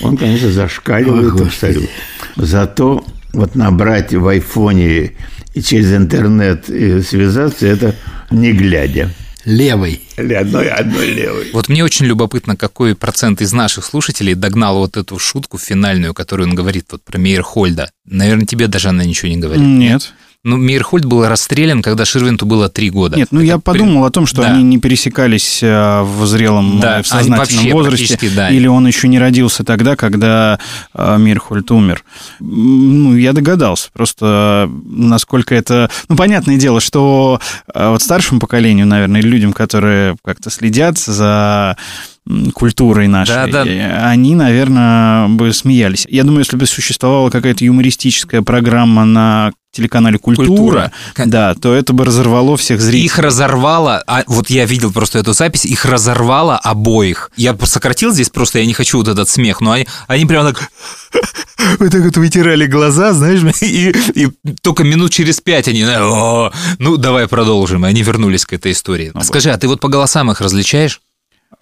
он, конечно, зашкаливает О, абсолютно. Зато вот набрать в айфоне и через интернет и связаться, это не глядя. Левый. Или одной, одной левой. Вот мне очень любопытно, какой процент из наших слушателей догнал вот эту шутку финальную, которую он говорит вот про Мейерхольда. Наверное, тебе даже она ничего не говорит. Нет. Ну, Мейерхольд был расстрелян, когда Ширвинту было три года. Нет, ну я Это подумал о том, что Да. они не пересекались э, в зрелом, Да, э, в сознательном возрасте, да. или он еще не родился тогда, когда э, Мирхольд умер. Ну, я догадался, просто насколько это... Ну, понятное дело, что вот старшему поколению, наверное, или людям, которые как-то следят за культурой нашей, Да, да. они, наверное, бы смеялись. Я думаю, если бы существовала какая-то юмористическая программа на телеканале «Культура», «Культура». да, то это бы разорвало всех зрителей. Их разорвало, а вот я видел просто эту запись, их разорвало обоих. Я сократил здесь просто, я не хочу вот этот смех, но они, они прямо так... (laughs) Вот так вот вытирали глаза, знаешь, (laughs) и, и только минут через пять они... «О, Ну, давай продолжим. И они вернулись к этой истории. Скажи, а ты вот по голосам их различаешь?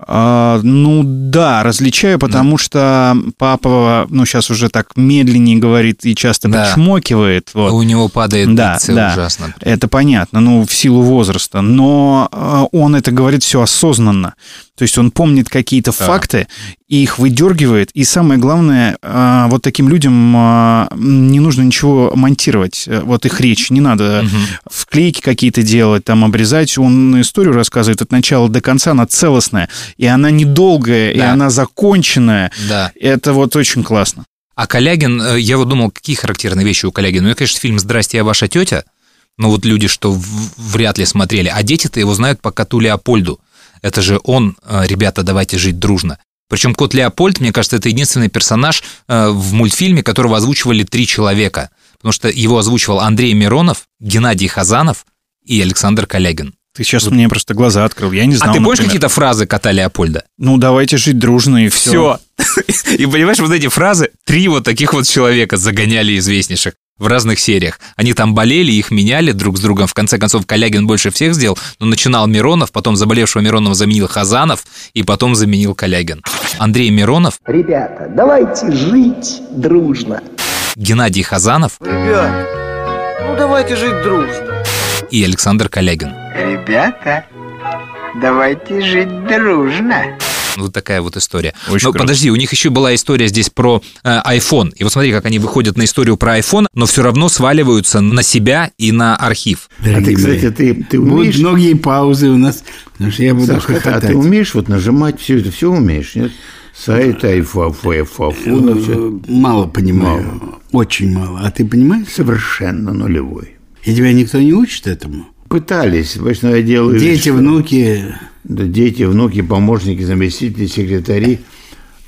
А, ну да, различаю, потому что папа, ну сейчас уже так медленнее говорит и часто Да. причмокивает. Вот. У него падает Да, дикция да. ужасно. Это понятно, ну, в силу возраста. Но э, он это говорит все осознанно. То есть он помнит какие-то факты и их выдергивает. И самое главное, э, вот таким людям э, не нужно ничего монтировать. Э, Вот их речь. Не надо вклейки какие-то делать, там обрезать. Он историю рассказывает от начала до конца, она целостная. И она недолгая, и Да. она законченная. Да. Это вот очень классно. А Калягин, э, я вот думал, какие характерные вещи у Калягина. Ну, я, конечно, фильм «Здрасте, я ваша тетя», но вот люди, что вряд ли смотрели. А дети-то его знают по коту Леопольду. Это же он, э, ребята, давайте жить дружно. Причем кот Леопольд, мне кажется, это единственный персонаж э, в мультфильме, которого озвучивали три человека. Потому что его озвучивал Андрей Миронов, Геннадий Хазанов и Александр Колягин. Ты сейчас мне просто глаза открыл. Я не знал, а ты помнишь какие-то фразы кота Леопольда? Ну, давайте жить дружно и все. Все. (laughs) И понимаешь, вот эти фразы, три вот таких вот человека загоняли известнейших в разных сериях. Они там болели, их меняли друг с другом. В конце концов, Калягин больше всех сделал, но начинал Миронов, потом заболевшего Миронова заменил Хазанов, и потом заменил Калягин. Андрей Миронов, Ребята, давайте жить дружно. Геннадий Хазанов Ребят, ну давайте жить дружно. и Александр Калягин. Ребята, давайте жить дружно. Вот такая вот история. Очень но круто. подожди, у них еще была история здесь про э, iPhone. И вот смотри, как они выходят на историю про iPhone, но все равно сваливаются на себя и на архив. А ты, Дорогие кстати, ты, ты Будут умеешь... многие паузы у нас, потому что я буду Сашка, а ты умеешь вот нажимать все это? Все умеешь, нет? Сайт, айфафу, айфафу, ну, всё. Э, Мало понимаю. Очень мало. А ты понимаешь? Совершенно нулевой. И тебя никто не учит этому? Пытались, понимаешь, но я делаю... Дети, что- внуки. Дети, внуки, помощники, заместители, секретари.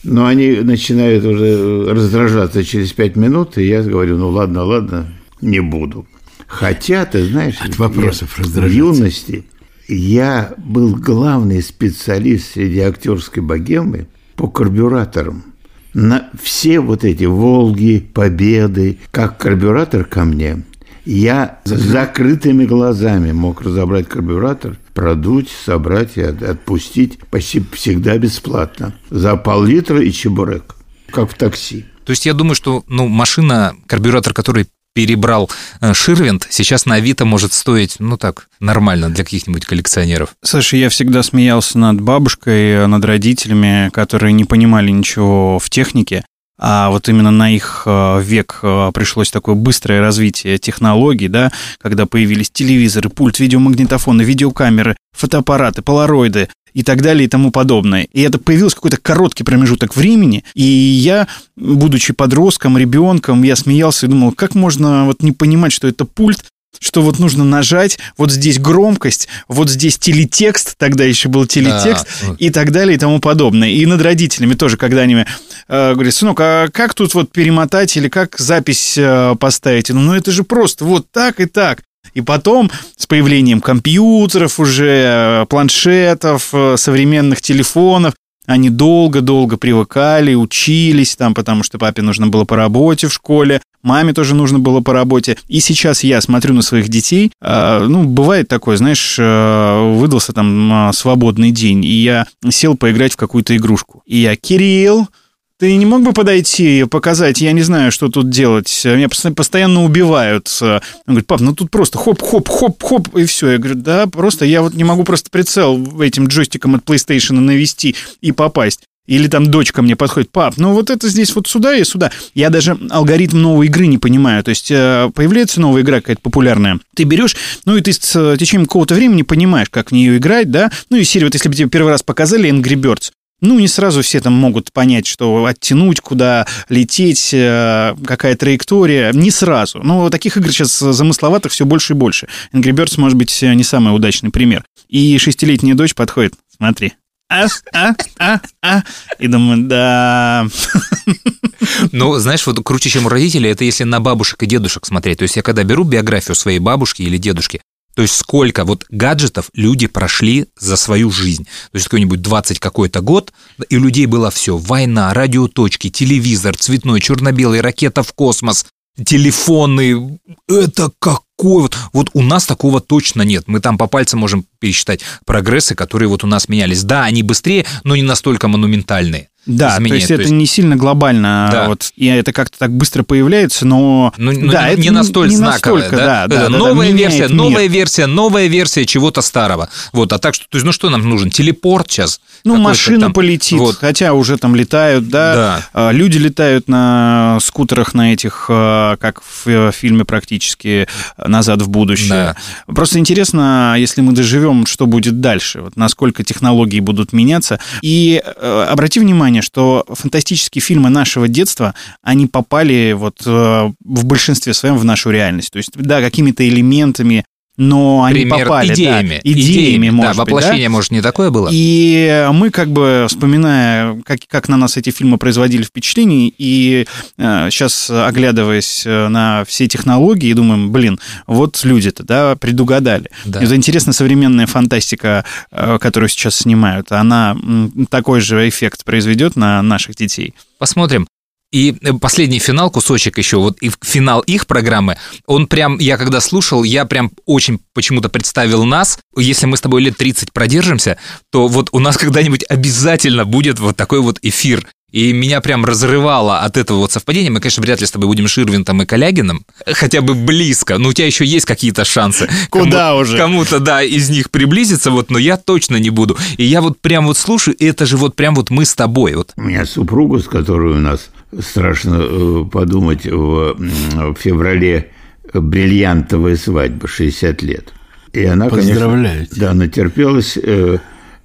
Но они начинают уже раздражаться через пять минут, и я говорю, ну ладно, ладно, не буду. Хотя, ты знаешь, От вопросов я в юности я был главный специалист среди актерской богемы по карбюраторам. На все вот эти «Волги», «Победы», как карбюратор ко мне, я с закрытыми глазами мог разобрать карбюратор, продуть, собрать и от- отпустить почти всегда бесплатно. За пол-литра и чебурек, как в такси. То есть я думаю, что ну, машина, карбюратор, который перебрал э, Ширвинд, сейчас на Авито может стоить, ну так, нормально для каких-нибудь коллекционеров. Слушай, я всегда смеялся над бабушкой, над родителями, которые не понимали ничего в технике. А вот именно на их э, век э, пришлось такое быстрое развитие технологий, да, когда появились телевизоры, пульт, видеомагнитофоны, видеокамеры, фотоаппараты, полароиды и так далее и тому подобное. И это появился какой-то короткий промежуток времени, и я, будучи подростком, ребенком, я смеялся и думал, как можно вот не понимать, что это пульт, что вот нужно нажать, вот здесь громкость, вот здесь телетекст, тогда еще был телетекст, Да. и так далее и тому подобное. И над родителями тоже, когда они э, говорят, сынок, а как тут вот перемотать или как запись э, поставить? Ну, ну, это же просто вот так и так. И потом с появлением компьютеров уже, э, планшетов, э, современных телефонов, они долго-долго привыкали, учились там, потому что папе нужно было по работе в школе, маме тоже нужно было по работе. И сейчас я смотрю на своих детей, а, ну, бывает такое, знаешь, а, выдался там а, свободный день, и я сел поиграть в какую-то игрушку. И я, Кирилл, ты не мог бы подойти и показать? Я не знаю, что тут делать. Меня постоянно убивают. Он говорит, пап, ну тут просто хоп-хоп-хоп-хоп, и все. Я говорю, да, просто я вот не могу просто прицел этим джойстиком от PlayStation навести и попасть. Или там дочка мне подходит, пап, ну вот это здесь вот сюда и сюда. Я даже алгоритм новой игры не понимаю. То есть э, появляется новая игра какая-то популярная. Ты берешь, ну и ты с э, течением какого-то времени понимаешь, как в нее играть, да. Ну и серия, вот если бы тебе первый раз показали Angry Birds, ну, не сразу все там могут понять, что оттянуть, куда лететь, э, какая траектория. Не сразу. Но таких игр сейчас замысловатых все больше и больше. Angry Birds, может быть, не самый удачный пример. И шестилетняя дочь подходит, смотри, а, а, а, а. И думаю, да. (laughs) Ну, знаешь, вот круче, чем у родителей, это если на бабушек и дедушек смотреть. То есть я когда беру биографию своей бабушки или дедушки, то есть сколько вот гаджетов люди прошли за свою жизнь. То есть какой-нибудь 20 какой-то год, и у людей было все. Война, радиоточки, телевизор, цветной, черно-белый, ракета в космос, телефоны. Это какой вот, вот у нас такого точно нет. Мы там по пальцам можем пересчитать прогрессы, которые вот у нас менялись. Да, они быстрее, но не настолько монументальные. Да, изменения. то есть это не сильно глобально, Да. вот, и это как-то так быстро появляется, но... Ну, ну, да, не, это не настолько не знаковое, настолько, да? да, да, да, да, новая меняет версия, мир. новая версия, новая версия чего-то старого. Вот, а так что, то есть, ну что нам нужен? Телепорт сейчас? Ну, машина там- полетит, Вот. хотя уже там летают, да. Да. А, Люди летают на скутерах на этих, а, как в э, фильме практически «Назад в будущее». Просто интересно, если мы доживем, что будет дальше, вот насколько технологии будут меняться. И э, обрати внимание, что фантастические фильмы нашего детства, они попали вот э, в большинстве своем в нашу реальность. То есть, да, какими-то элементами но они Пример попали, да, идеями. идеями, может да, быть, воплощение, может, не такое было? И мы как бы, вспоминая, как, как на нас эти фильмы производили впечатление, и э, сейчас, оглядываясь э, на все технологии, думаем, блин, вот люди-то, да, предугадали. Да. Это интересно, современная фантастика, э, которую сейчас снимают, она такой же эффект произведет на наших детей. Посмотрим. И э, последний финал, кусочек еще, вот и финал их программы, он прям, я когда слушал, я прям очень почему-то представил нас, если мы с тобой лет 30 продержимся, то вот у нас (laughs) когда-нибудь обязательно будет вот такой вот эфир. И меня прям разрывало от этого вот совпадения. Мы, конечно, вряд ли с тобой будем Ширвинтом и Калягиным, (laughs) хотя бы близко, но у тебя еще есть какие-то шансы. Куда Кому- уже? Кому-то, да, из них приблизиться, вот, но я точно не буду. И я вот прям вот слушаю, и это же вот прям вот мы с тобой. Вот У меня супруга, с которой у нас страшно э, подумать, в, феврале бриллиантовая свадьба, 60 лет. И она, Поздравляю конечно, да, натерпелась, э,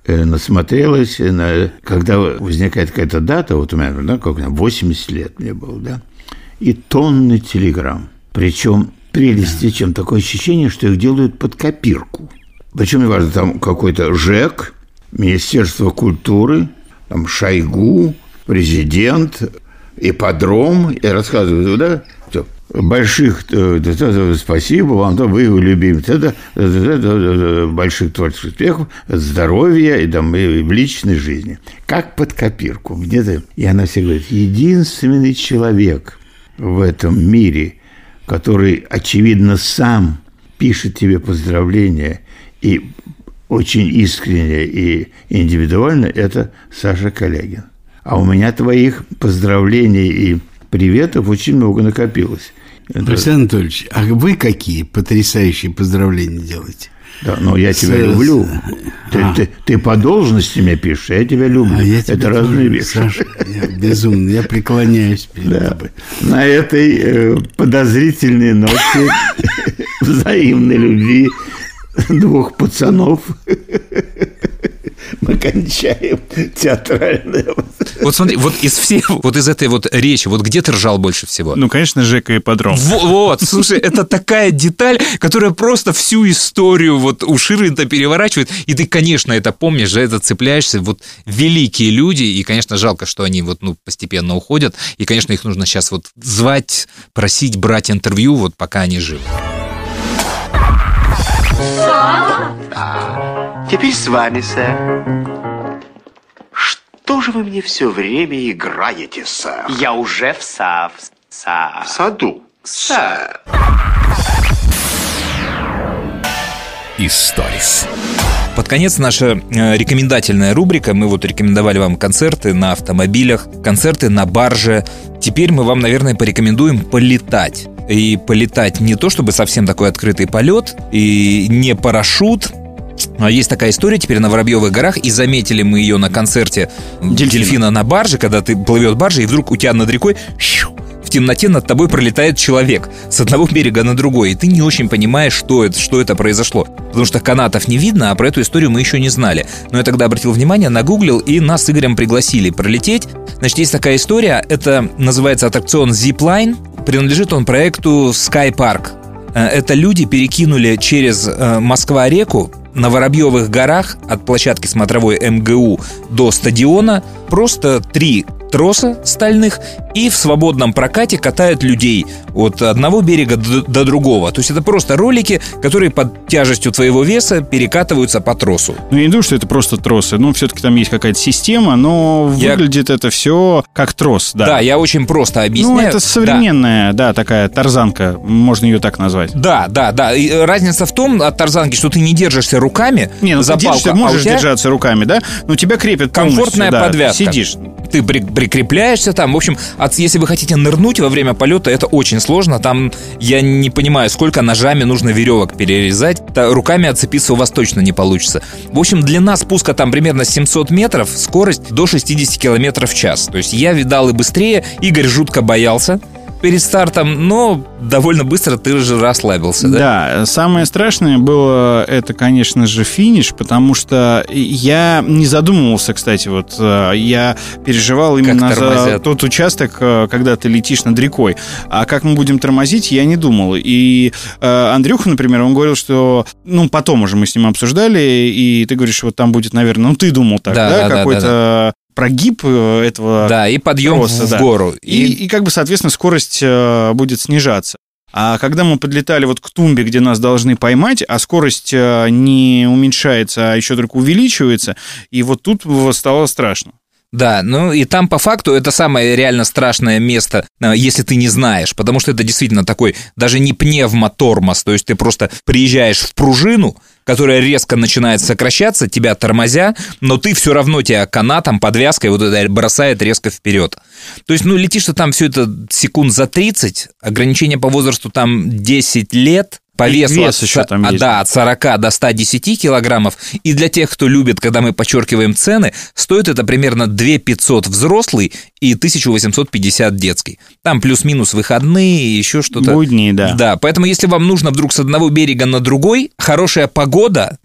э, насмотрелась. на- когда возникает какая-то дата, вот у меня, да, как у меня, 80 лет мне было, да, и тонны телеграмм. Причем прелести, чем такое ощущение, что их делают под копирку. Причем не важно, там какой-то ЖЭК, Министерство культуры, там Шойгу, президент, ипподром, всё. больших, э, да, да, да, спасибо вам, да, вы его да, да, больших творческих успехов, здоровья и, там, и в личной жизни. Как под копирку. Где-то, и она всегда говорит, единственный человек в этом мире, который, очевидно, сам пишет тебе поздравления и очень искренне и индивидуально, это Саша Колягин. А у меня твоих поздравлений и приветов очень много накопилось. Это- Александр Анатольевич, а вы какие потрясающие поздравления делаете? Да, но я тебя С- люблю. Ты, А. ты- ты по должности меня пишешь, я тебя люблю. А я Это тебя разные тоже, вещи. Саша, я безумно, я преклоняюсь перед Да. тобой. На этой э, подозрительной ноте взаимной любви двух пацанов мы кончаем театральное. Вот смотри, вот из всей, вот из этой вот речи, вот где ты ржал больше всего? Ну, конечно, Жека и Подром. Во- Вот, слушай, это такая деталь, которая просто всю историю вот у Ширвинта переворачивает, и ты, конечно, это помнишь, за это цепляешься. Вот великие люди, и, конечно, жалко, что они вот, ну, постепенно уходят, и, конечно, их нужно сейчас вот звать, просить брать интервью, вот пока они живы. Теперь с вами, сэр. Что же вы мне все время играете, сэр? Я уже в сав... В сав... саду, сэр. Историс. Под конец наша э, рекомендательная рубрика. Мы вот рекомендовали вам концерты на автомобилях, концерты на барже. Теперь мы вам, наверное, порекомендуем полетать. И полетать не то, чтобы совсем такой открытый полет, и не парашют, есть такая история теперь на Воробьевых горах, и заметили мы ее на концерте дельфина, на барже, когда ты плывет баржа, и вдруг у тебя над рекой щу, в темноте над тобой пролетает человек с одного берега на другой, и ты не очень понимаешь, что это, что это произошло. Потому что канатов не видно, а про эту историю мы еще не знали. Но я тогда обратил внимание, нагуглил, и нас с Игорем пригласили пролететь. Значит, есть такая история, это называется аттракцион Zipline, принадлежит он проекту Sky Park. Э, Это люди перекинули через э, Москва-реку на Воробьевых горах от площадки смотровой МГУ до стадиона просто три троса стальных и в свободном прокате катают людей от одного берега до, до другого. То есть это просто ролики, которые под тяжестью твоего веса перекатываются по тросу. Ну, я не думаю, что это просто тросы. Ну, все-таки там есть какая-то система, но Я- выглядит это все как трос, да. Да, я очень просто объясняю. Ну, это Да. современная, да. такая тарзанка, можно ее так назвать. Да, да, да. И э, разница в том от тарзанки, что ты не держишься руками Не, ну за ты держишься, палку, а у можешь тебя держаться руками, да, но тебя крепят комфортная да, подвязка. Сидишь. Ты при- прикрепляешься там. В общем, от- если вы хотите нырнуть во время полета, это очень сложно. Там я не понимаю, сколько ножами нужно веревок перерезать. Та- руками отцепиться у вас точно не получится. В общем, длина спуска там примерно 700 метров, скорость до 60 километров в час. То есть я видал и быстрее. Игорь жутко боялся. Перед стартом, но довольно быстро ты уже расслабился, да? Да, самое страшное было это, конечно же, финиш, потому что я не задумывался, кстати, вот э, я переживал именно за тот участок, э, когда ты летишь над рекой. А как мы будем тормозить, я не думал. И э, Андрюха, например, он говорил, что, ну, потом уже мы с ним обсуждали, и ты говоришь, вот там будет, наверное, ну, ты думал так, да, да, да, какой-то прогиб э, этого Да, и подъем Просто, в да. гору. и, и как бы, соответственно, скорость э, будет снижаться. А когда мы подлетали вот к тумбе, где нас должны поймать, а скорость э, не уменьшается, а еще только увеличивается, и вот тут стало страшно. Да, ну и там по факту это самое реально страшное место, если ты не знаешь, потому что это действительно такой даже не пневмотормоз, то есть ты просто приезжаешь в пружину, которая резко начинает сокращаться, тебя тормозя, но ты все равно тебя канатом, подвязкой вот это бросает резко вперед. То есть, ну, летишь ты там все это секунд за 30, ограничение по возрасту там 10 лет, по И весу вес от, еще там а, есть. да, от 40 до 110 килограммов. И для тех, кто любит, когда мы подчеркиваем цены, стоит это примерно 2 500 взрослый и 1850 детский. Там плюс-минус выходные, еще что-то. Будни, да. Да, поэтому если вам нужно вдруг с одного берега на другой, хорошая погода,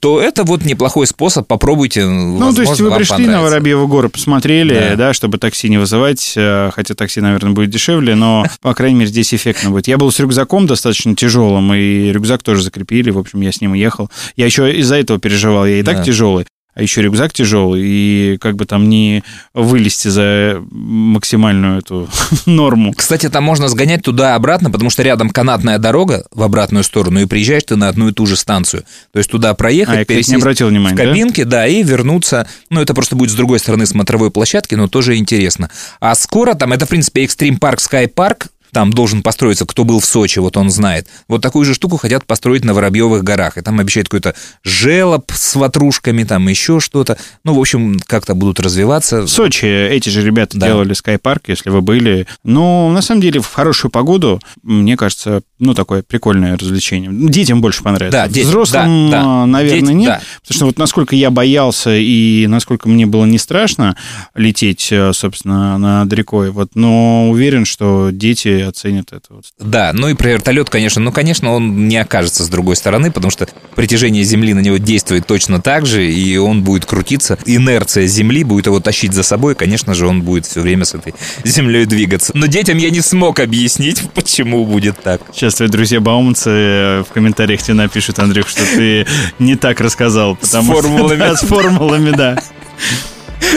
то это вот неплохой способ, попробуйте. Ну, то есть вы пришли на Воробьевы горы, посмотрели, Да. да. чтобы такси не вызывать, э, хотя такси, наверное, будет дешевле, но, (laughs) по крайней мере, здесь эффектно будет. Я был с рюкзаком достаточно тяжелым, и рюкзак тоже закрепили, в общем, я с ним ехал. Я еще из-за этого переживал, я и так Да. тяжелый, а еще рюкзак тяжелый, и как бы там не вылезти за максимальную эту (laughs) норму. Кстати, там можно сгонять туда-обратно, потому что рядом канатная дорога в обратную сторону, и приезжаешь ты на одну и ту же станцию. То есть туда проехать, А, я, кстати, не пересесть обратил внимания, в да? кабинке, да? и вернуться. Ну, это просто будет с другой стороны смотровой площадки, но тоже интересно. А скоро там, это, в принципе, Extreme Park Sky Park, там должен построиться, кто был в Сочи, вот он знает. Вот такую же штуку хотят построить на Воробьевых горах. И там обещают какой-то желоб с ватрушками, там еще что-то. Ну, в общем, как-то будут развиваться. В Сочи эти же ребята Да. делали скайпарк, если вы были. Ну, на самом деле, в хорошую погоду, мне кажется, ну, такое прикольное развлечение. Детям больше понравится. Да, дети- Взрослым, да, да. а, наверное, Дети- нет. да. Потому что вот насколько я боялся и насколько мне было не страшно лететь, э, собственно, над рекой, вот, но уверен, что дети оценят это. Вот. Да, ну и про вертолет, конечно, ну, конечно, он не окажется с другой стороны, потому что притяжение Земли на него действует точно так же, и он будет крутиться. Инерция Земли будет его тащить за собой, конечно же, он будет все время с этой Землей двигаться. Но детям я не смог объяснить, (laughs) почему будет так. Сейчас твои друзья баумцы э, в комментариях тебе напишут, Андрюх, что ты не так рассказал. Потому что- формулами. (laughs) Да, с формулами, да.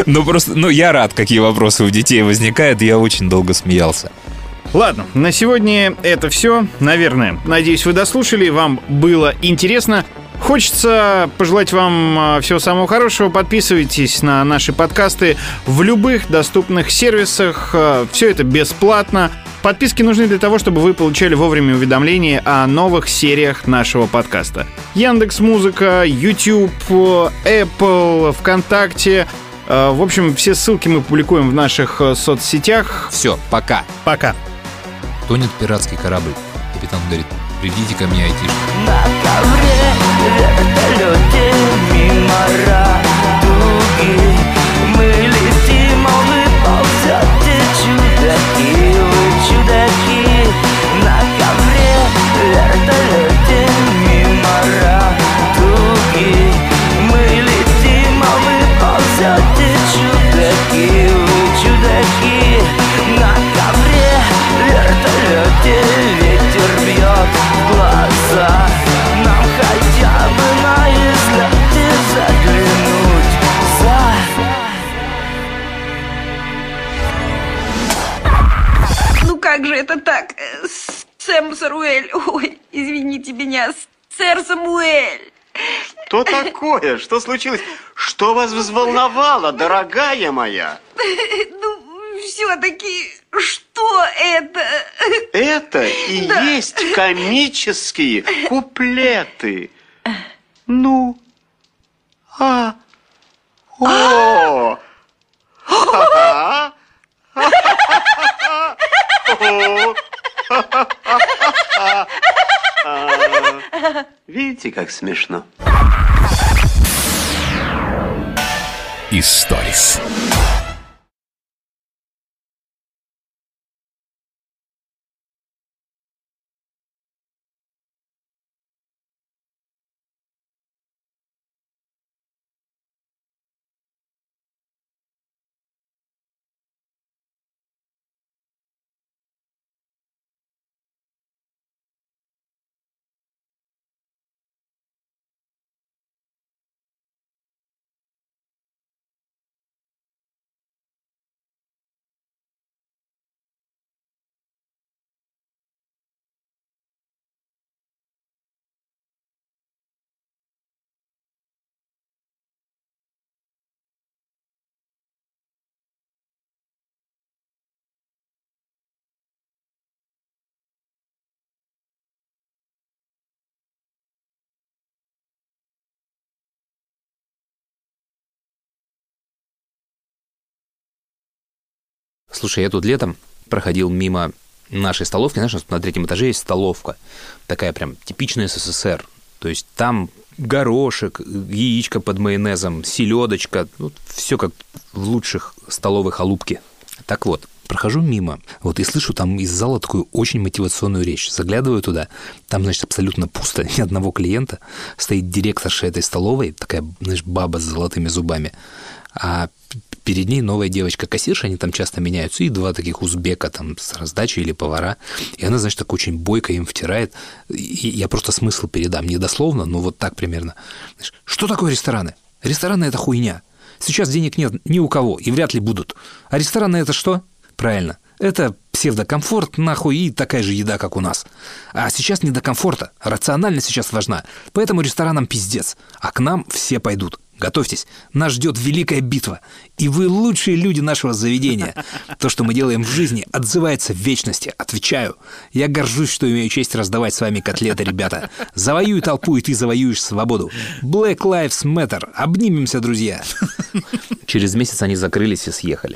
Ну, просто, ну, я рад, какие вопросы у детей возникают, я очень долго смеялся. Ладно, на сегодня это все, наверное. Надеюсь, вы дослушали, вам было интересно. Хочется пожелать вам а, всего самого хорошего. Подписывайтесь на наши подкасты в любых доступных сервисах. Все это бесплатно. Подписки нужны для того, чтобы вы получали вовремя уведомления о новых сериях нашего подкаста. Яндекс Музыка, YouTube, Apple, ВКонтакте. Э, В общем, все ссылки мы публикуем в наших соцсетях. Все, пока. Пока. Тонет пиратский корабль. Капитан говорит, придите ко мне, айтишки. На ковре, вертолете, мимо радуги Мы летим, вы ползете, чудаки, чудаки На ковре, вертолете, мимо радуги Мы летим, вы ползете, чудаки, вы чудаки извините меня, с- сэр Самуэль. Что такое? Что случилось? Что вас взволновало, дорогая моя? Ну, все-таки, что это? Это и Да. есть комические куплеты. Ну? А? О! Ха-ха. О! Видите, как смешно? Историс. Слушай, я тут летом проходил мимо нашей столовки. Знаешь, на третьем этаже есть столовка. Такая прям типичная СССР. То есть там горошек, яичко под майонезом, селедочка. Ну, все как в лучших столовой халупке. Так вот, прохожу мимо, вот и слышу там из зала такую очень мотивационную речь. Заглядываю туда, там, значит, абсолютно пусто, ни одного клиента. Стоит директорша этой столовой, такая, знаешь, баба с золотыми зубами. А перед ней новая девочка-кассирша, они там часто меняются, и два таких узбека там с раздачей или повара. И она, значит, так очень бойко им втирает. И я просто смысл передам, не дословно, но вот так примерно. Что такое рестораны? Рестораны – это хуйня. Сейчас денег нет ни у кого, и вряд ли будут. А рестораны – это что? Правильно. Это псевдокомфорт, нахуй, и такая же еда, как у нас. А сейчас не до комфорта. Рациональность сейчас важна. Поэтому ресторанам пиздец. А к нам все пойдут. Готовьтесь, нас ждет великая битва. И вы лучшие люди нашего заведения. (laughs) То, что мы делаем в жизни, отзывается в вечности. Отвечаю. Я горжусь, что имею честь раздавать с вами котлеты, ребята. Завоюй толпу, и ты завоюешь свободу. Black Lives Matter. Обнимемся, друзья. Через месяц они закрылись и съехали.